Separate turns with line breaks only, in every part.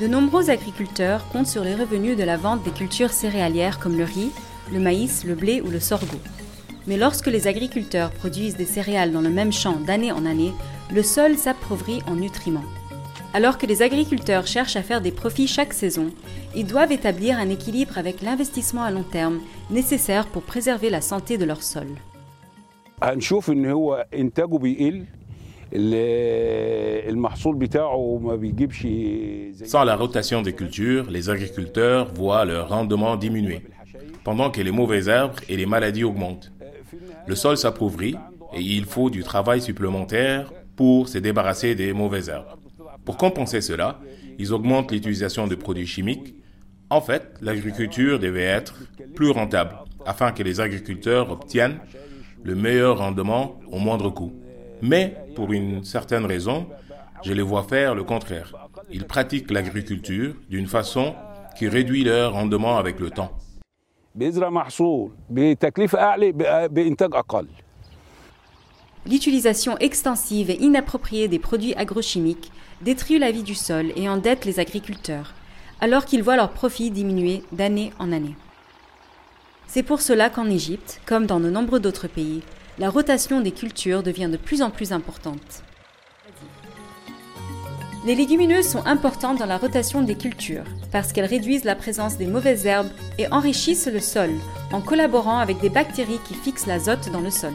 De nombreux agriculteurs comptent sur les revenus de la vente des cultures céréalières comme le riz, le maïs, le blé ou le sorgho. Mais lorsque les agriculteurs produisent des céréales dans le même champ d'année en année, le sol s'appauvrit en nutriments. Alors que les agriculteurs cherchent à faire des profits chaque saison, ils doivent établir un équilibre avec l'investissement à long terme nécessaire pour préserver la santé de leur sol.
Sans la rotation des cultures, les agriculteurs voient leur rendement diminuer, pendant que les mauvaises herbes et les maladies augmentent. Le sol s'appauvrit et il faut du travail supplémentaire pour se débarrasser des mauvaises herbes. Pour compenser cela, ils augmentent l'utilisation de produits chimiques. En fait, l'agriculture devait être plus rentable afin que les agriculteurs obtiennent le meilleur rendement au moindre coût. Mais, pour une certaine raison, je les vois faire le contraire. Ils pratiquent l'agriculture d'une façon qui réduit leur rendement avec le temps.
L'utilisation extensive et inappropriée des produits agrochimiques détruit la vie du sol et endette les agriculteurs, alors qu'ils voient leurs profits diminuer d'année en année. C'est pour cela qu'en Égypte, comme dans de nombreux autres pays, la rotation des cultures devient de plus en plus importante. Les légumineuses sont importantes dans la rotation des cultures parce qu'elles réduisent la présence des mauvaises herbes et enrichissent le sol en collaborant avec des bactéries qui fixent l'azote dans le sol.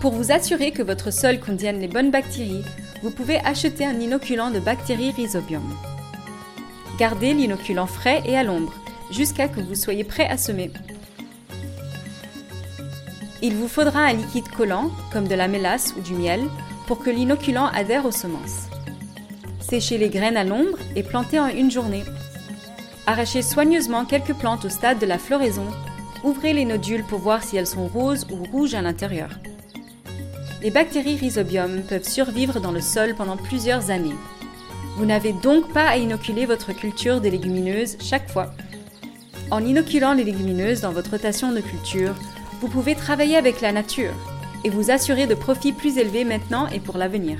Pour vous assurer que votre sol contienne les bonnes bactéries, vous pouvez acheter un inoculant de bactéries Rhizobium. Gardez l'inoculant frais et à l'ombre jusqu'à que vous soyez prêt à semer. Il vous faudra un liquide collant, comme de la mélasse ou du miel, pour que l'inoculant adhère aux semences. Séchez les graines à l'ombre et plantez en une journée. Arrachez soigneusement quelques plantes au stade de la floraison. Ouvrez les nodules pour voir si elles sont roses ou rouges à l'intérieur. Les bactéries Rhizobium peuvent survivre dans le sol pendant plusieurs années. Vous n'avez donc pas à inoculer votre culture des légumineuses chaque fois. En inoculant les légumineuses dans votre rotation de culture, vous pouvez travailler avec la nature et vous assurer de profits plus élevés maintenant et pour l'avenir.